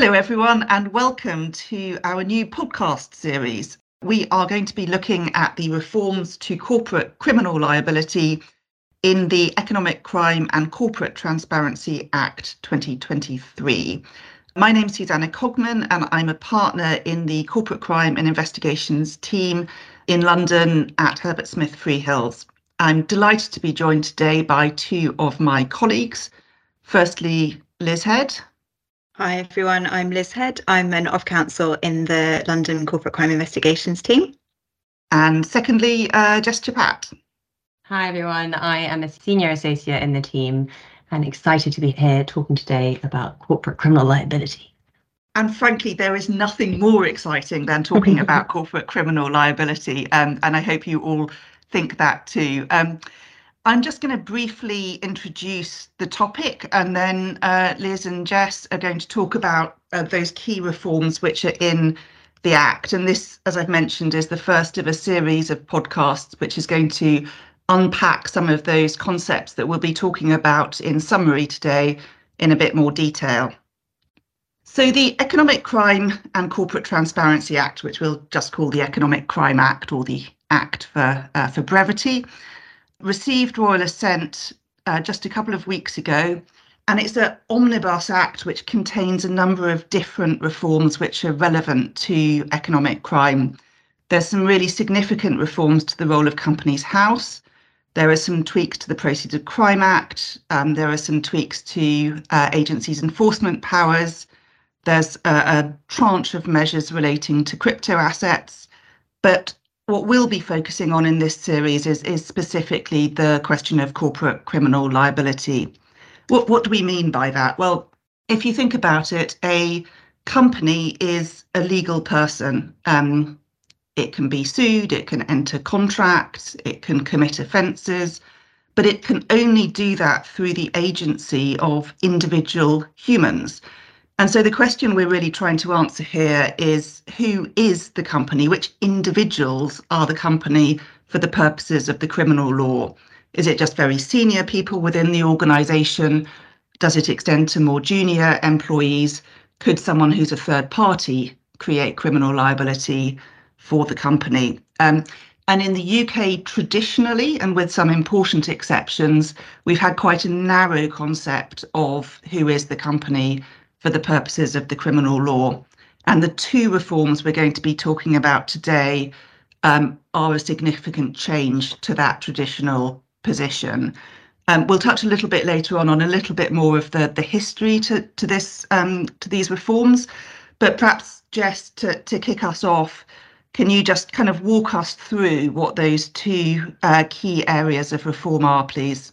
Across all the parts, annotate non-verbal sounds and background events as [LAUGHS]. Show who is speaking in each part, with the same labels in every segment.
Speaker 1: Hello, everyone, and welcome to our new podcast series. We are going to be looking at the reforms to corporate criminal liability in the Economic Crime and Corporate Transparency Act 2023. My name is Susannah Cogman, and I'm a partner in the Corporate Crime and Investigations team in London at Herbert Smith Freehills. I'm delighted to be joined today by two of my colleagues. Firstly, Liz Head.
Speaker 2: Hi everyone, I'm Liz Head. I'm an off counsel in the London Corporate Crime Investigations team.
Speaker 1: And secondly, uh, Jess Chappatte.
Speaker 3: Hi everyone, I am a senior associate in the team and excited to be here talking today about corporate criminal liability.
Speaker 1: And frankly, there is nothing more exciting than talking [LAUGHS] about corporate criminal liability. Um, and I hope you all think that too. Um, I'm just going to briefly introduce the topic and then uh, Liz and Jess are going to talk about uh, those key reforms which are in the Act. And this, as I've mentioned, is the first of a series of podcasts which is going to unpack some of those concepts that we'll be talking about in summary today in a bit more detail. So the Economic Crime and Corporate Transparency Act, which we'll just call the Economic Crime Act or the Act for, uh, for brevity, received royal assent uh, just a couple of weeks ago. And it's an omnibus act which contains a number of different reforms which are relevant to economic crime. There's some really significant reforms to the role of Companies House. There are some tweaks to the Proceeds of Crime Act. Um, there are some tweaks to uh, agencies' enforcement powers. There's a, a tranche of measures relating to crypto assets. But what we'll be focusing on in this series is, is specifically the question of corporate criminal liability. What, what do we mean by that? Well, if you think about it, a company is a legal person. Um, it can be sued, it can enter contracts, it can commit offences, but it can only do that through the agency of individual humans. And so the question we're really trying to answer here is who is the company? Which individuals are the company for the purposes of the criminal law? Is it just very senior people within the organisation? Does it extend to more junior employees? Could someone who's a third party create criminal liability for the company? Um, and in the UK, traditionally, and with some important exceptions, we've had quite a narrow concept of who is the company for the purposes of the criminal law. And the two reforms we're going to be talking about today um, are a significant change to that traditional position. Um, we'll touch a little bit later on on a little bit more of the the history to to this um, to these reforms, but perhaps Jess to to kick us off, can you just kind of walk us through what those two uh, key areas of reform are, please?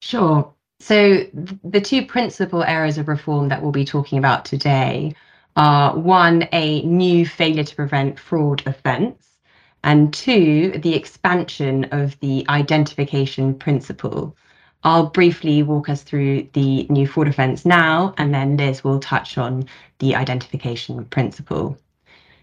Speaker 3: Sure. So, the two principal areas of reform that we'll be talking about today are one, a new failure to prevent fraud offence, and two, the expansion of the identification principle. I'll briefly walk us through the new fraud offence now, and then Liz will touch on the identification principle.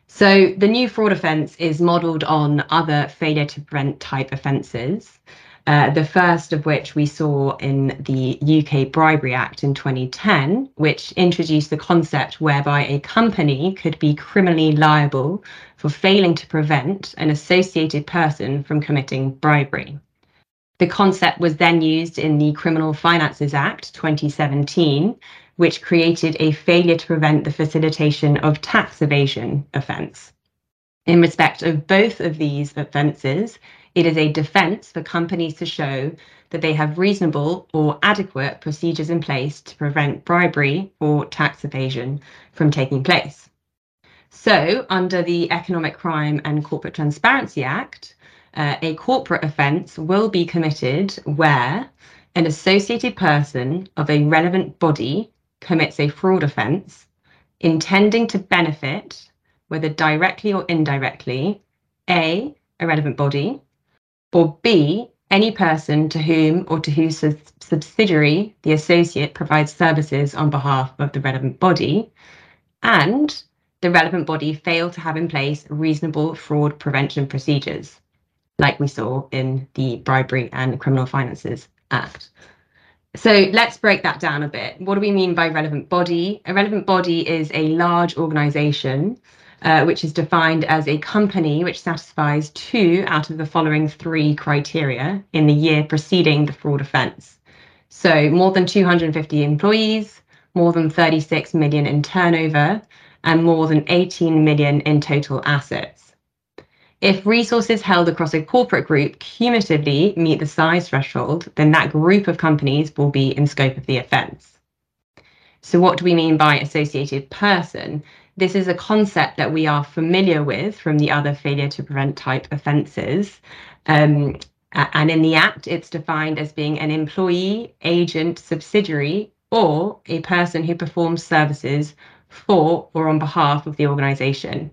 Speaker 3: So, the new fraud offence is modelled on other failure to prevent type offences. Uh, the first of which we saw in the UK Bribery Act in 2010, which introduced the concept whereby a company could be criminally liable for failing to prevent an associated person from committing bribery. The concept was then used in the Criminal Finances Act 2017, which created a failure to prevent the facilitation of tax evasion offence. In respect of both of these offences, it is a defence for companies to show that they have reasonable or adequate procedures in place to prevent bribery or tax evasion from taking place. So, under the Economic Crime and Corporate Transparency Act, uh, a corporate offence will be committed where an associated person of a relevant body commits a fraud offence intending to benefit, whether directly or indirectly, A, a relevant body, or B, any person to whom or to whose subsidiary the associate provides services on behalf of the relevant body, and the relevant body fail to have in place reasonable fraud prevention procedures, like we saw in the Bribery and Criminal Finances Act. So let's break that down a bit. What do we mean by relevant body? A relevant body is a large organisation uh, which is defined as a company which satisfies two out of the following three criteria in the year preceding the fraud offence. So more than 250 employees, more than 36 million in turnover, and more than 18 million in total assets. If resources held across a corporate group cumulatively meet the size threshold, then that group of companies will be in scope of the offence. So what do we mean by associated person? This is a concept that we are familiar with from the other failure to prevent type offences. Um, and in the Act, it's defined as being an employee, agent, subsidiary, or a person who performs services for or on behalf of the organisation.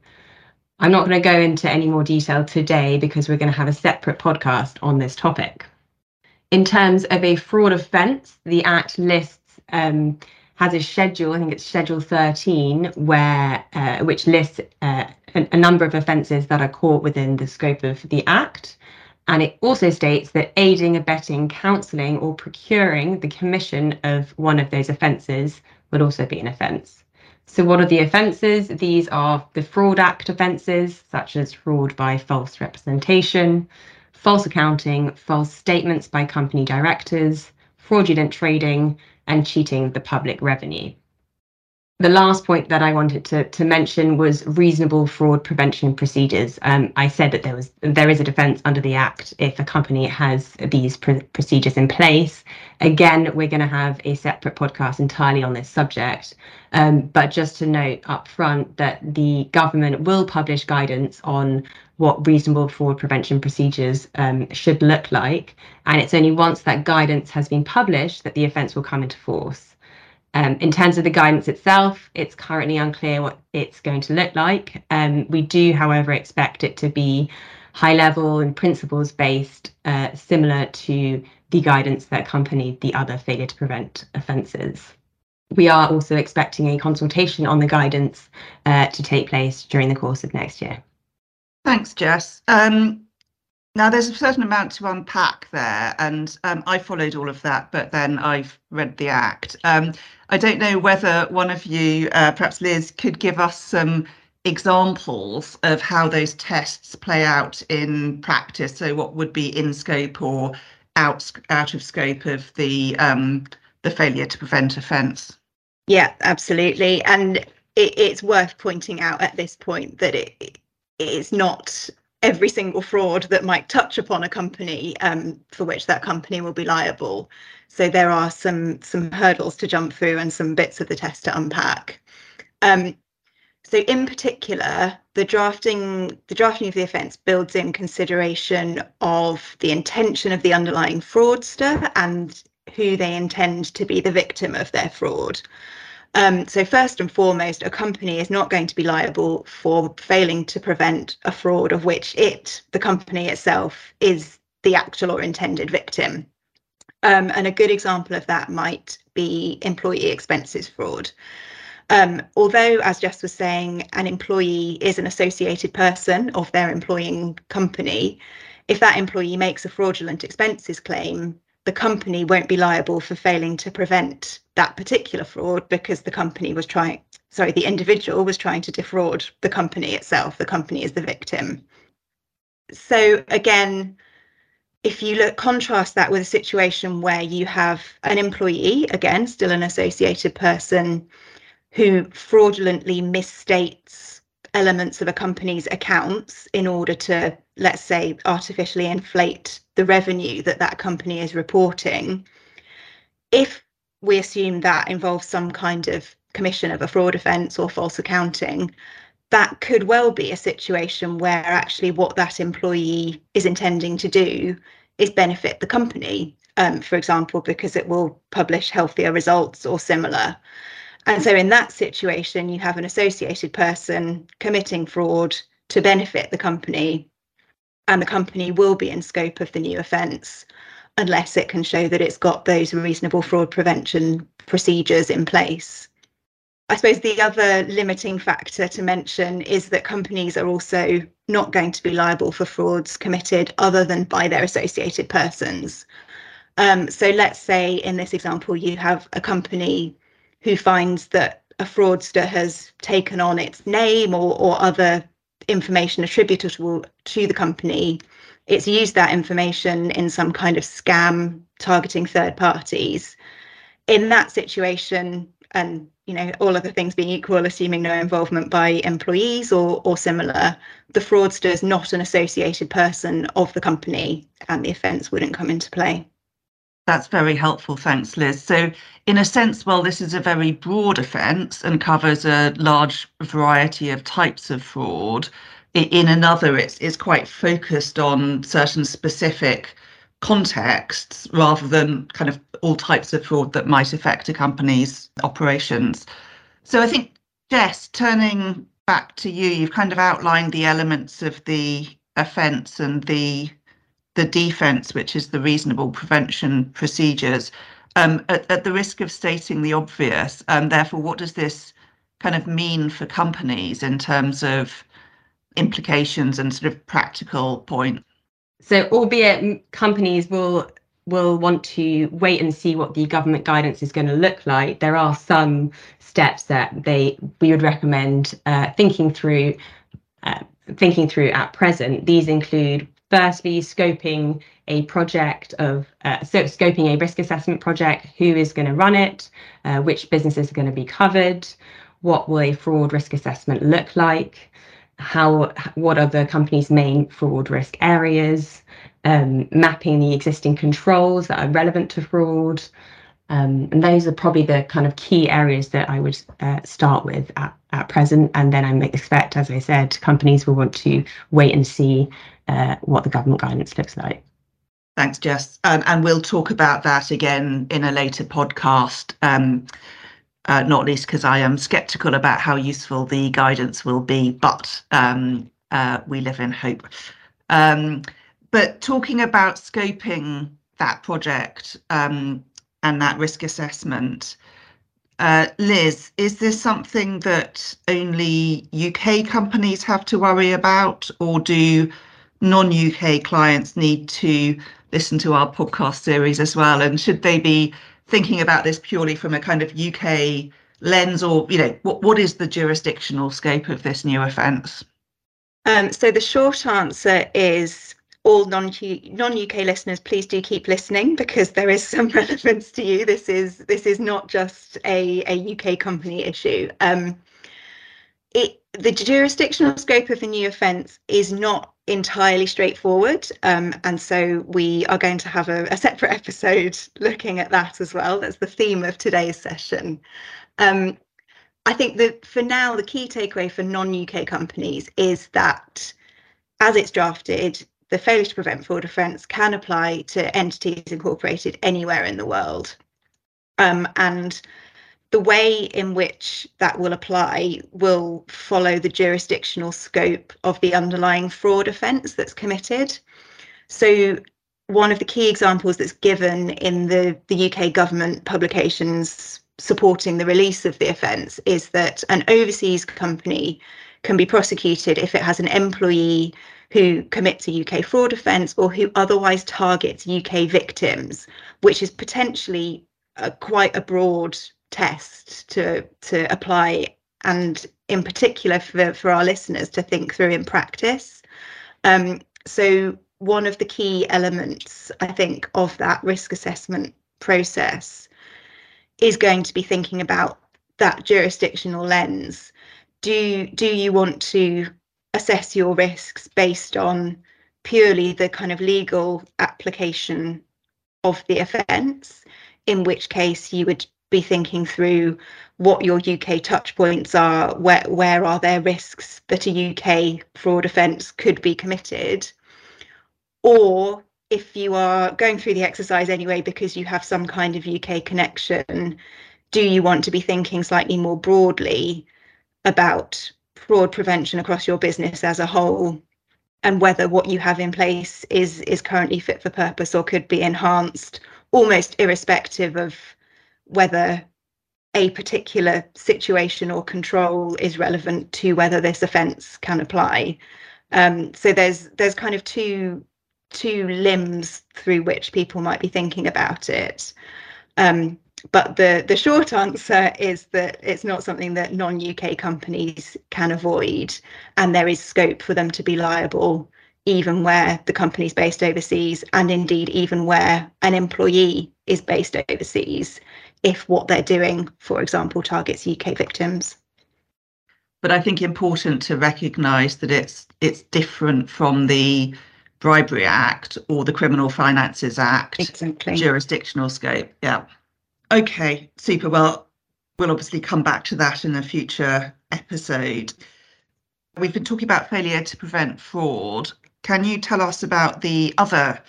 Speaker 3: I'm not going to go into any more detail today because we're going to have a separate podcast on this topic. In terms of a fraud offence, the Act lists um, has a schedule. I think it's Schedule 13, where uh, which lists uh, a, a number of offences that are caught within the scope of the Act. And it also states that aiding, abetting, counselling, or procuring the commission of one of those offences would also be an offence. So, what are the offences? These are the Fraud Act offences, such as fraud by false representation, false accounting, false statements by company directors, fraudulent trading, and cheating the public revenue the last point that I wanted to, to mention was reasonable fraud prevention procedures. Um, I said that there was there is a defence under the Act if a company has these pr procedures in place. Again, we're going to have a separate podcast entirely on this subject. Um, but just to note up front that the government will publish guidance on what reasonable fraud prevention procedures um, should look like. And it's only once that guidance has been published that the offence will come into force. Um, in terms of the guidance itself, it's currently unclear what it's going to look like. Um, we do, however, expect it to be high level and principles based, uh, similar to the guidance that accompanied the other failure to prevent offences. We are also expecting a consultation on the guidance uh, to take place during the course of next year.
Speaker 1: Thanks, Jess. Um, now, there's a certain amount to unpack there, and um, I followed all of that, but then I've read the Act. Um, I don't know whether one of you, uh, perhaps Liz, could give us some examples of how those tests play out in practice. So, what would be in scope or out out of scope of the um, the failure to prevent offence?
Speaker 2: Yeah, absolutely, and it, it's worth pointing out at this point that it it's not every single fraud that might touch upon a company um, for which that company will be liable. So there are some some hurdles to jump through and some bits of the test to unpack. Um, so in particular, the drafting the drafting of the offence builds in consideration of the intention of the underlying fraudster and who they intend to be the victim of their fraud. Um, so first and foremost, a company is not going to be liable for failing to prevent a fraud of which it, the company itself, is the actual or intended victim. Um, and a good example of that might be employee expenses fraud. Um, although, as Jess was saying, an employee is an associated person of their employing company, if that employee makes a fraudulent expenses claim, the company won't be liable for failing to prevent that particular fraud because the company was trying, sorry, the individual was trying to defraud the company itself. The company is the victim. So again, if you look contrast that with a situation where you have an employee, again, still an associated person, who fraudulently misstates elements of a company's accounts in order to, let's say, artificially inflate the revenue that that company is reporting, if we assume that involves some kind of commission of a fraud offence or false accounting, that could well be a situation where actually what that employee is intending to do is benefit the company, um, for example, because it will publish healthier results or similar. And so in that situation, you have an associated person committing fraud to benefit the company and the company will be in scope of the new offence unless it can show that it's got those reasonable fraud prevention procedures in place. I suppose the other limiting factor to mention is that companies are also not going to be liable for frauds committed other than by their associated persons. Um, so let's say in this example, you have a company who finds that a fraudster has taken on its name or, or other information attributable to the company. It's used that information in some kind of scam targeting third parties. In that situation, and you know all other things being equal assuming no involvement by employees or or similar the fraudster is not an associated person of the company and the offence wouldn't come into play
Speaker 1: that's very helpful thanks liz so in a sense while this is a very broad offence and covers a large variety of types of fraud in another it's, it's quite focused on certain specific contexts rather than kind of all types of fraud that might affect a company's operations. So I think, Jess, turning back to you, you've kind of outlined the elements of the offence and the the defence, which is the reasonable prevention procedures. Um, at, at, the risk of stating the obvious, um, therefore, what does this kind of mean for companies in terms of implications and sort of practical point?
Speaker 3: So, albeit companies will will want to wait and see what the government guidance is going to look like, there are some steps that they we would recommend uh, thinking through. Uh, thinking through at present. These include firstly scoping a project of uh, so scoping a risk assessment project who is going to run it uh, which businesses are going to be covered what will a fraud risk assessment look like how what are the company's main fraud risk areas, um, mapping the existing controls that are relevant to fraud. Um, and those are probably the kind of key areas that I would uh, start with at, at present. And then I expect, as I said, companies will want to wait and see uh, what the government guidance looks like.
Speaker 1: Thanks, Jess. Um, and we'll talk about that again in a later podcast. Um, uh, not least because I am sceptical about how useful the guidance will be, but um, uh, we live in hope. Um, but talking about scoping that project um, and that risk assessment, uh, Liz, is this something that only UK companies have to worry about, or do non UK clients need to listen to our podcast series as well? And should they be thinking about this purely from a kind of UK lens, or you know, what what is the jurisdictional scope of this new offence?
Speaker 2: Um, so the short answer is all non non UK listeners, please do keep listening because there is some [LAUGHS] relevance to you. This is this is not just a, a UK company issue. Um, it the jurisdictional scope of the new offence is not entirely straightforward. Um, and so we are going to have a, a, separate episode [LAUGHS] looking at that as well. That's the theme of today's session. Um, I think that for now, the key takeaway for non UK companies is that as it's drafted, the failure to prevent fraud offence can apply to entities incorporated anywhere in the world. Um, and the way in which that will apply will follow the jurisdictional scope of the underlying fraud offence that's committed. So one of the key examples that's given in the, the UK government publications supporting the release of the offence is that an overseas company can be prosecuted if it has an employee who commits a UK fraud offence or who otherwise targets UK victims, which is potentially a, quite a broad test to to apply and in particular for, for our listeners to think through in practice. Um, so one of the key elements, I think, of that risk assessment process is going to be thinking about that jurisdictional lens. Do, do you want to assess your risks based on purely the kind of legal application of the offence, in which case you would be thinking through what your UK touch points are, where where are there risks that a UK fraud offence could be committed, or if you are going through the exercise anyway because you have some kind of UK connection, do you want to be thinking slightly more broadly about fraud prevention across your business as a whole? And whether what you have in place is is currently fit for purpose or could be enhanced almost irrespective of whether a particular situation or control is relevant to whether this offence can apply. Um, so there's there's kind of two two limbs through which people might be thinking about it. Um, but the the short answer is that it's not something that non-UK companies can avoid, and there is scope for them to be liable even where the company is based overseas, and indeed even where an employee is based overseas, if what they're doing, for example, targets UK victims.
Speaker 1: But I think important to recognise that it's it's different from the Bribery Act or the Criminal Finances Act
Speaker 2: exactly.
Speaker 1: jurisdictional scope. Yeah. Okay, super. Well, we'll obviously come back to that in a future episode. We've been talking about failure to prevent fraud. Can you tell us about the other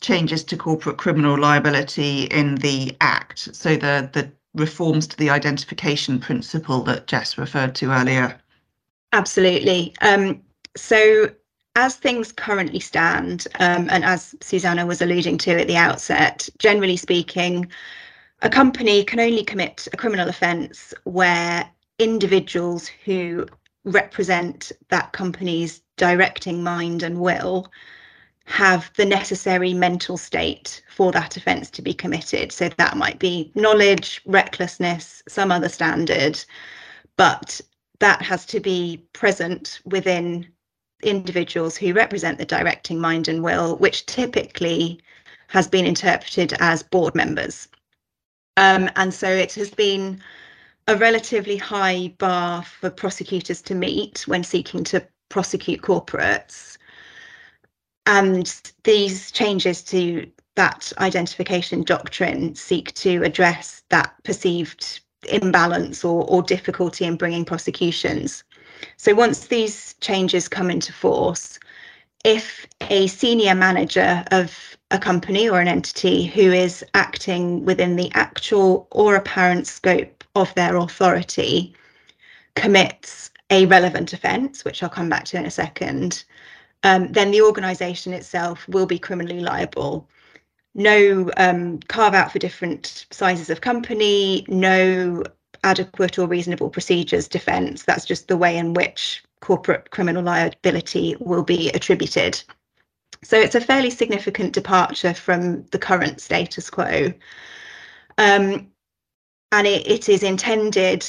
Speaker 1: changes to corporate criminal liability in the Act? So the, the reforms to the identification principle that Jess referred to earlier.
Speaker 2: Absolutely. Um, so as things currently stand, um, and as Susannah was alluding to at the outset, generally speaking, a company can only commit a criminal offence where individuals who represent that company's directing mind and will have the necessary mental state for that offence to be committed. So that might be knowledge, recklessness, some other standard, but that has to be present within individuals who represent the directing mind and will, which typically has been interpreted as board members. Um, and so it has been a relatively high bar for prosecutors to meet when seeking to prosecute corporates. And these changes to that identification doctrine seek to address that perceived imbalance or, or difficulty in bringing prosecutions. So once these changes come into force, if a senior manager of a company or an entity who is acting within the actual or apparent scope of their authority commits a relevant offence, which I'll come back to in a second, um, then the organisation itself will be criminally liable. No um, carve out for different sizes of company, no adequate or reasonable procedures defence. That's just the way in which corporate criminal liability will be attributed. So it's a fairly significant departure from the current status quo. Um, and it, it is intended,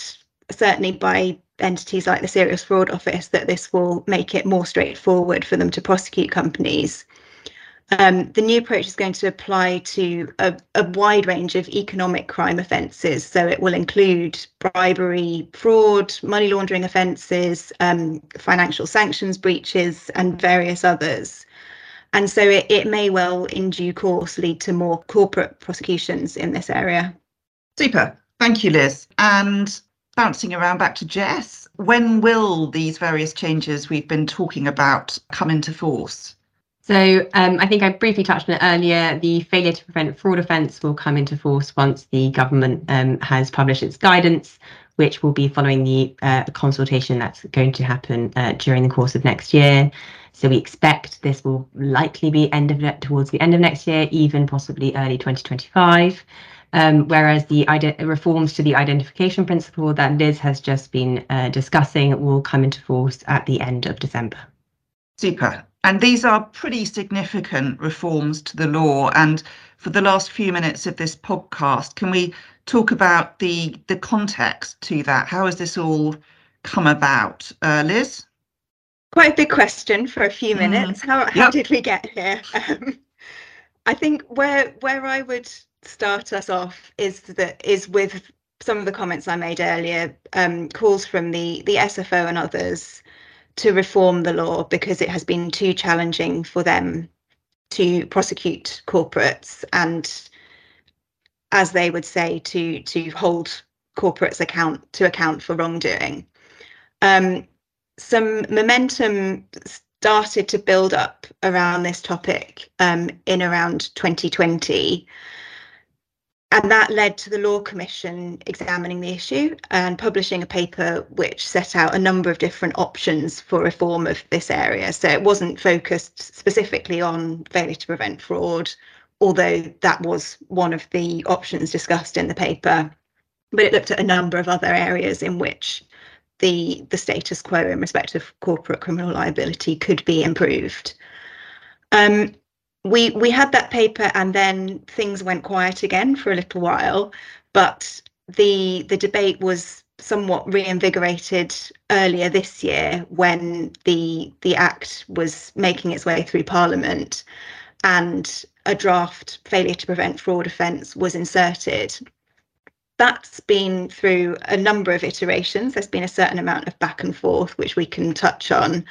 Speaker 2: certainly by entities like the Serious Fraud Office, that this will make it more straightforward for them to prosecute companies. Um, the new approach is going to apply to a, a, wide range of economic crime offences. So it will include bribery, fraud, money laundering offences, um, financial sanctions breaches, and various others. And so it, it may well, in due course, lead to more corporate prosecutions in this area.
Speaker 1: Super. Thank you, Liz. And bouncing around back to Jess, when will these various changes we've been talking about come into force?
Speaker 3: So um, I think I briefly touched on it earlier. The failure to prevent fraud offence will come into force once the government um, has published its guidance, which will be following the uh, consultation that's going to happen uh, during the course of next year. So we expect this will likely be end of towards the end of next year, even possibly early 2025. Um, whereas the reforms to the identification principle that Liz has just been uh, discussing will come into force at the end of December.
Speaker 1: Super. And these are pretty significant reforms to the law. And for the last few minutes of this podcast, can we talk about the the context to that? How has this all come about, uh, Liz?
Speaker 2: Quite a big question for a few mm-hmm. minutes. Mm. How how yep. did we get here? [LAUGHS] Um, I think where where I would start us off is that is with some of the comments I made earlier, um, calls from the the SFO and others to reform the law because it has been too challenging for them to prosecute corporates and as they would say to to hold corporates account to account for wrongdoing. Um, some momentum started to build up around this topic um, in around 2020 and that led to the Law Commission examining the issue and publishing a paper which set out a number of different options for reform of this area. So it wasn't focused specifically on failure to prevent fraud, although that was one of the options discussed in the paper. But it looked at a number of other areas in which the, the status quo in respect of corporate criminal liability could be improved. Um, we we had that paper and then things went quiet again for a little while but the the debate was somewhat reinvigorated earlier this year when the the act was making its way through parliament and a draft failure to prevent fraud offence was inserted. That's been through a number of iterations. There's been a certain amount of back and forth which we can touch on.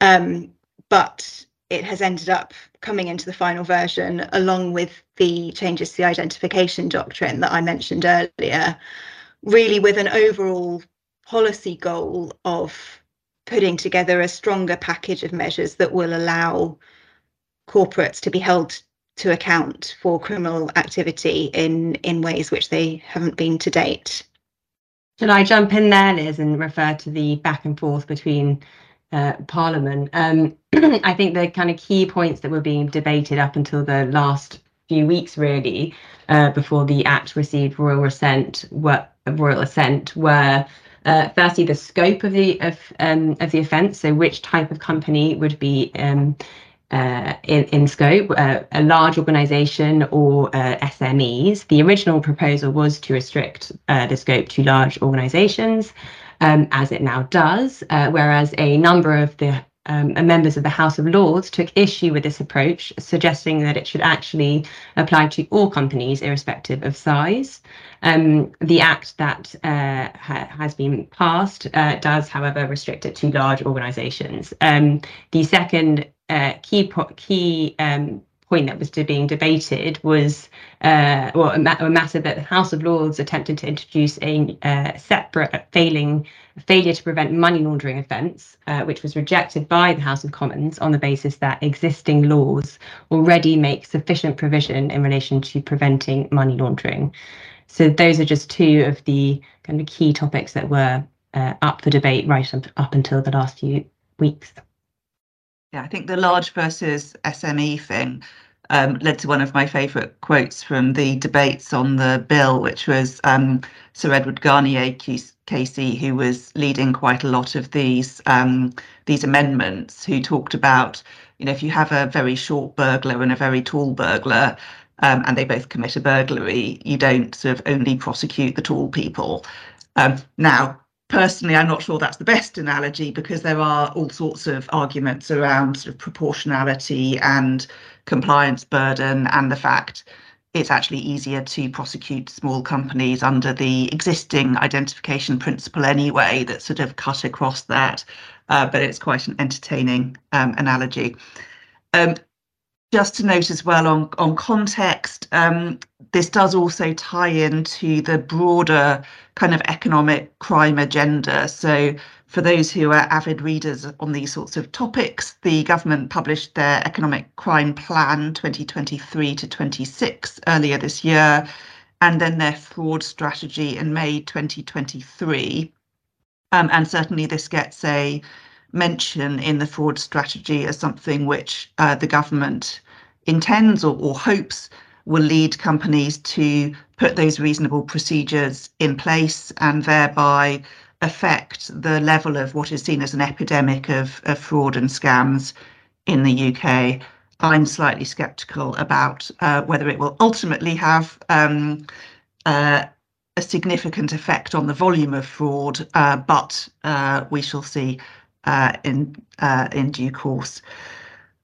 Speaker 2: Um, but it has ended up coming into the final version along with the changes to the identification doctrine that I mentioned earlier, really with an overall policy goal of putting together a stronger package of measures that will allow corporates to be held to account for criminal activity in in ways which they haven't been to date.
Speaker 3: Should I jump in there, Liz, and refer to the back and forth between uh, Parliament. Um, [CLEARS THROAT] I think the kind of key points that were being debated up until the last few weeks, really, uh, before the Act received royal assent, were royal assent, were uh, firstly the scope of the of um, of the offence, so which type of company would be um, uh, in, in scope, uh, a large organisation or uh, SMEs. The original proposal was to restrict uh, the scope to large organisations um, as it now does, uh, whereas a number of the um, members of the House of Lords took issue with this approach, suggesting that it should actually apply to all companies, irrespective of size. Um, the act that uh, ha has been passed uh, does, however, restrict it to large organisations. Um, the second uh, key key um, point that was being debated was uh, well, a, ma a, matter that the House of Lords attempted to introduce a uh, separate failing failure to prevent money laundering offence, uh, which was rejected by the House of Commons on the basis that existing laws already make sufficient provision in relation to preventing money laundering. So those are just two of the kind of key topics that were uh, up for debate right up, up until the last few weeks.
Speaker 1: Yeah, I think the large versus SME thing um, led to one of my favourite quotes from the debates on the bill, which was um, Sir Edward Garnier KC, who was leading quite a lot of these um, these amendments, who talked about, you know, if you have a very short burglar and a very tall burglar, um, and they both commit a burglary, you don't sort of only prosecute the tall people. Um, now, personally, I'm not sure that's the best analogy because there are all sorts of arguments around sort of proportionality and compliance burden and the fact it's actually easier to prosecute small companies under the existing identification principle anyway that sort of cut across that. Uh, but it's quite an entertaining um, analogy. Um, just to note as well on, on context, um, this does also tie into the broader kind of economic crime agenda. So for those who are avid readers on these sorts of topics, the government published their economic crime plan 2023 to 26 earlier this year, and then their fraud strategy in May 2023. Um, and certainly this gets a mention in the fraud strategy as something which uh, the government intends or, or hopes will lead companies to put those reasonable procedures in place and thereby affect the level of what is seen as an epidemic of, of fraud and scams in the UK. I'm slightly sceptical about uh, whether it will ultimately have um, uh, a significant effect on the volume of fraud, uh, but uh, we shall see uh, in uh, in due course.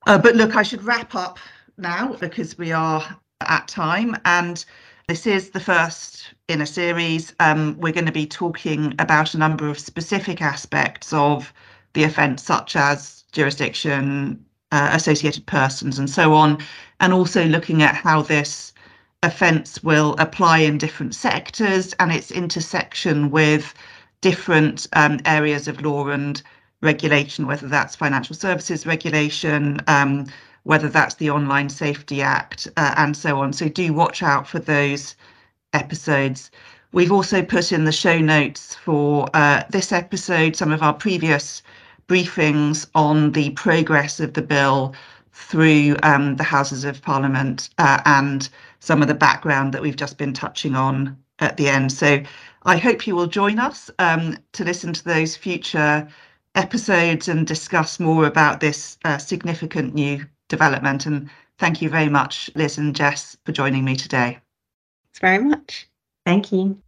Speaker 1: but look, I should wrap up now because we are at time and this is the first in a series. Um, we're going to be talking about a number of specific aspects of the offence, such as jurisdiction, uh, associated persons, and so on, and also looking at how this offence will apply in different sectors and its intersection with different um, areas of law and regulation, whether that's financial services regulation, um, whether that's the Online Safety Act uh, and so on. So do watch out for those episodes. We've also put in the show notes for uh, this episode some of our previous briefings on the progress of the bill through um, the Houses of Parliament uh, and some of the background that we've just been touching on at the end. So I hope you will join us um, to listen to those future episodes and discuss more about this uh, significant new development. And thank you very much, Liz and Jess, for joining me today.
Speaker 2: Thanks very much.
Speaker 3: Thank you.